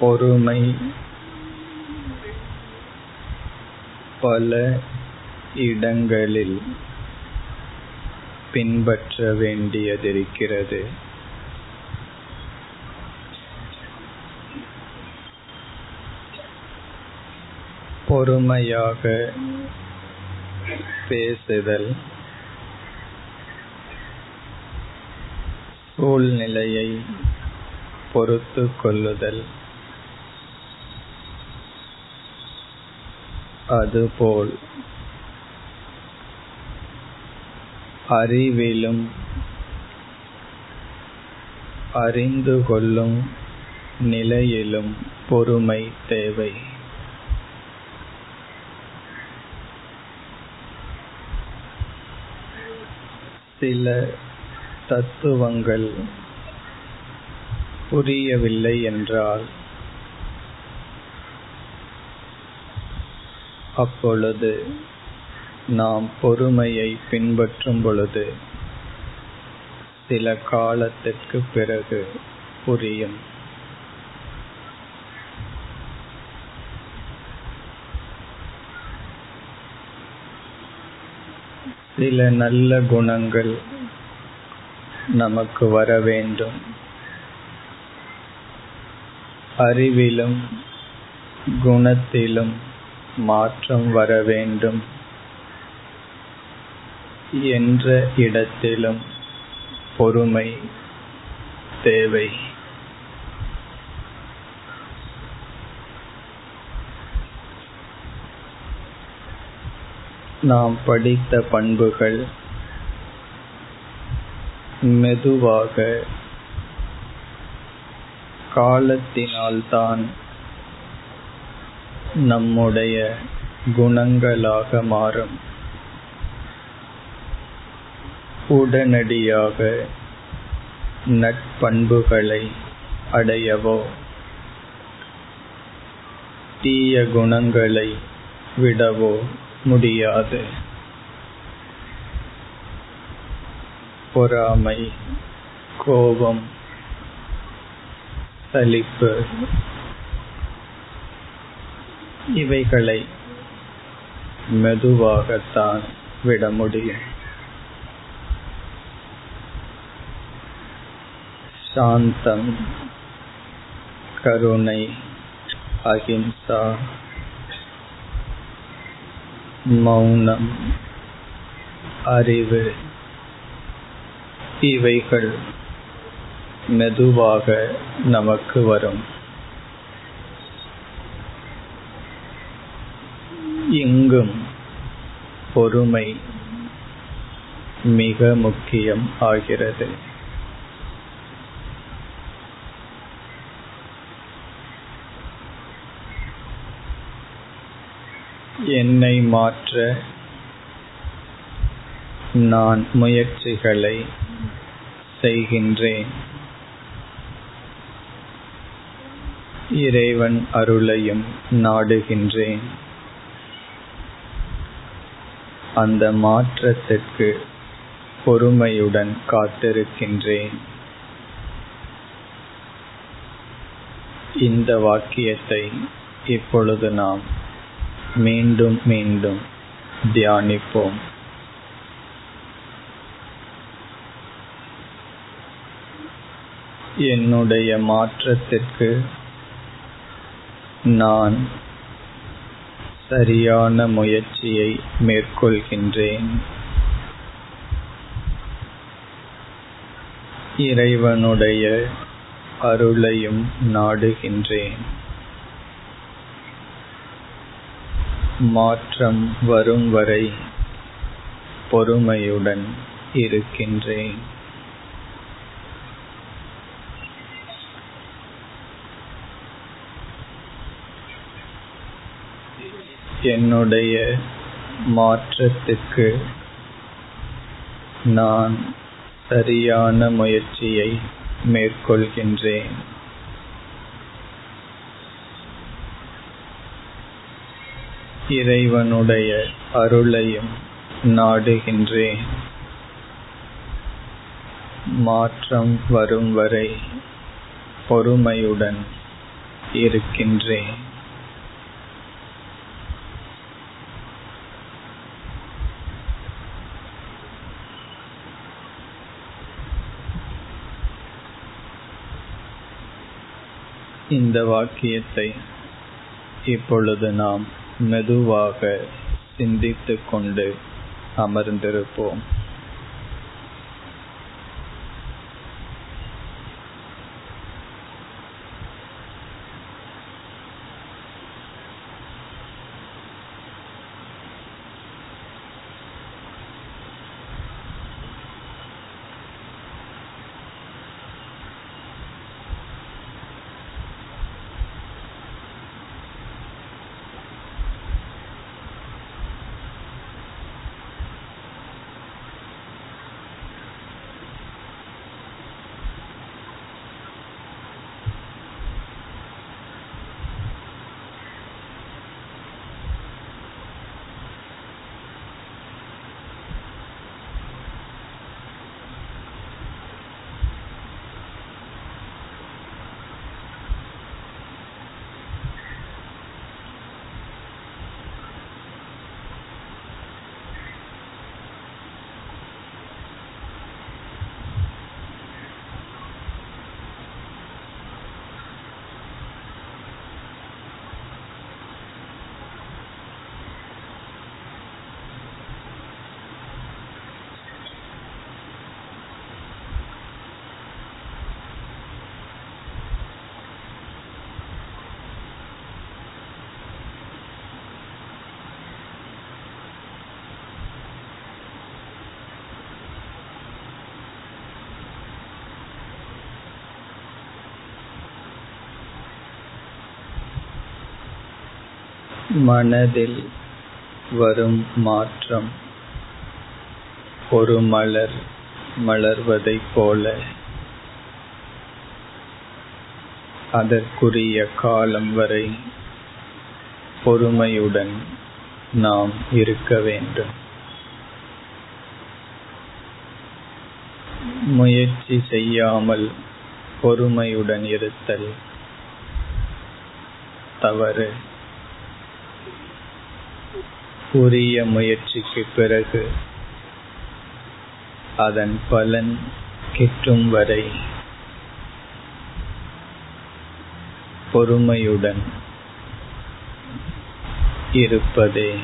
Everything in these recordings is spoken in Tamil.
பொறுமை பல இடங்களில் பின்பற்ற வேண்டியதிருக்கிறது. பொறுமையாக பேசுதல் சூழ்நிலையை பொறுத்து கொள்ளுதல் அதுபோல் அறிவிலும் அறிந்து கொள்ளும் நிலையிலும் பொறுமை தேவை. சில தத்துவங்கள் புரியவில்லை என்றால் அப்பொழுது நாம் பொறுமையை பின்பற்றும் பொழுது சில காலத்திற்கு பிறகு புரியும். சில நல்ல குணங்கள் நமக்கு வர வேண்டும். அறிவிலும் குணத்திலும் மாற்றம் வர வேண்டும் என்ற இடத்திலும் பொறுமை தேவை. நாம் படித்த பண்புகள் மெதுவாக காலத்தினால்தான் நம்முடைய குணங்களாக மாறும். உடனடியாக நட்பண்புகளை அடையவோ தீய குணங்களை விடவோ முடியாது. பொறாமை கோபம் சலிப்பு இவைகளை மெதுவாகத்தான் விட முடியும். சாந்தம் கருணை அஹிம்சா மௌனம் அறிவு இவைகள் மெதுவாக நமக்கு வரும். இங்கும் பொறுமை மிக முக்கியம் ஆகிறது. என்னை மாற்ற நான் முயற்சிகளை செய்கின்றேன். இறைவன் அருளையும் நாடுகின்றேன். அந்த மாற்றத்திற்கு பொறுமையுடன் காத்திருக்கின்றேன். இந்த வாக்கியத்தை இப்பொழுது நாம் மீண்டும் மீண்டும் தியானிப்போம். என்னுடைய மாற்றத்திற்கு நான் சரியான முயற்சியை மேற்கொள்கின்றேன். இறைவனுடைய அருளையும் நாடுகின்றேன். மாற்றம் வரும் வரை பொறுமையுடன் இருக்கின்றேன். என்னுடைய மாற்றத்துக்கு நான் சரியான முயற்சியை மேற்கொள்கின்றேன். இறைவனுடைய அருளையும் நாடுகின்றேன். மாற்றம் வரும் வரை பொறுமையுடன் இருக்கின்றேன். இந்த வாக்கியத்தை இப்பொழுது நாம் மெதுவாக சிந்தித்துக்கொண்டு அமர்ந்திருப்போம். மனதில் வரும் மாற்றம். ஒரு மலர் மலர்வதைப் போல. அதற்குரிய காலம் வரை பொறுமையுடன் நாம் இருக்க வேண்டும். முயற்சி செய்யாமல் பொறுமையுடன் இருத்தல் தவறு. உரிய முயற்சிக்கு பிறகு அதன் பலன் கிட்டும் வரை பொறுமையுடன் இருப்பதே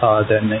சாதனை.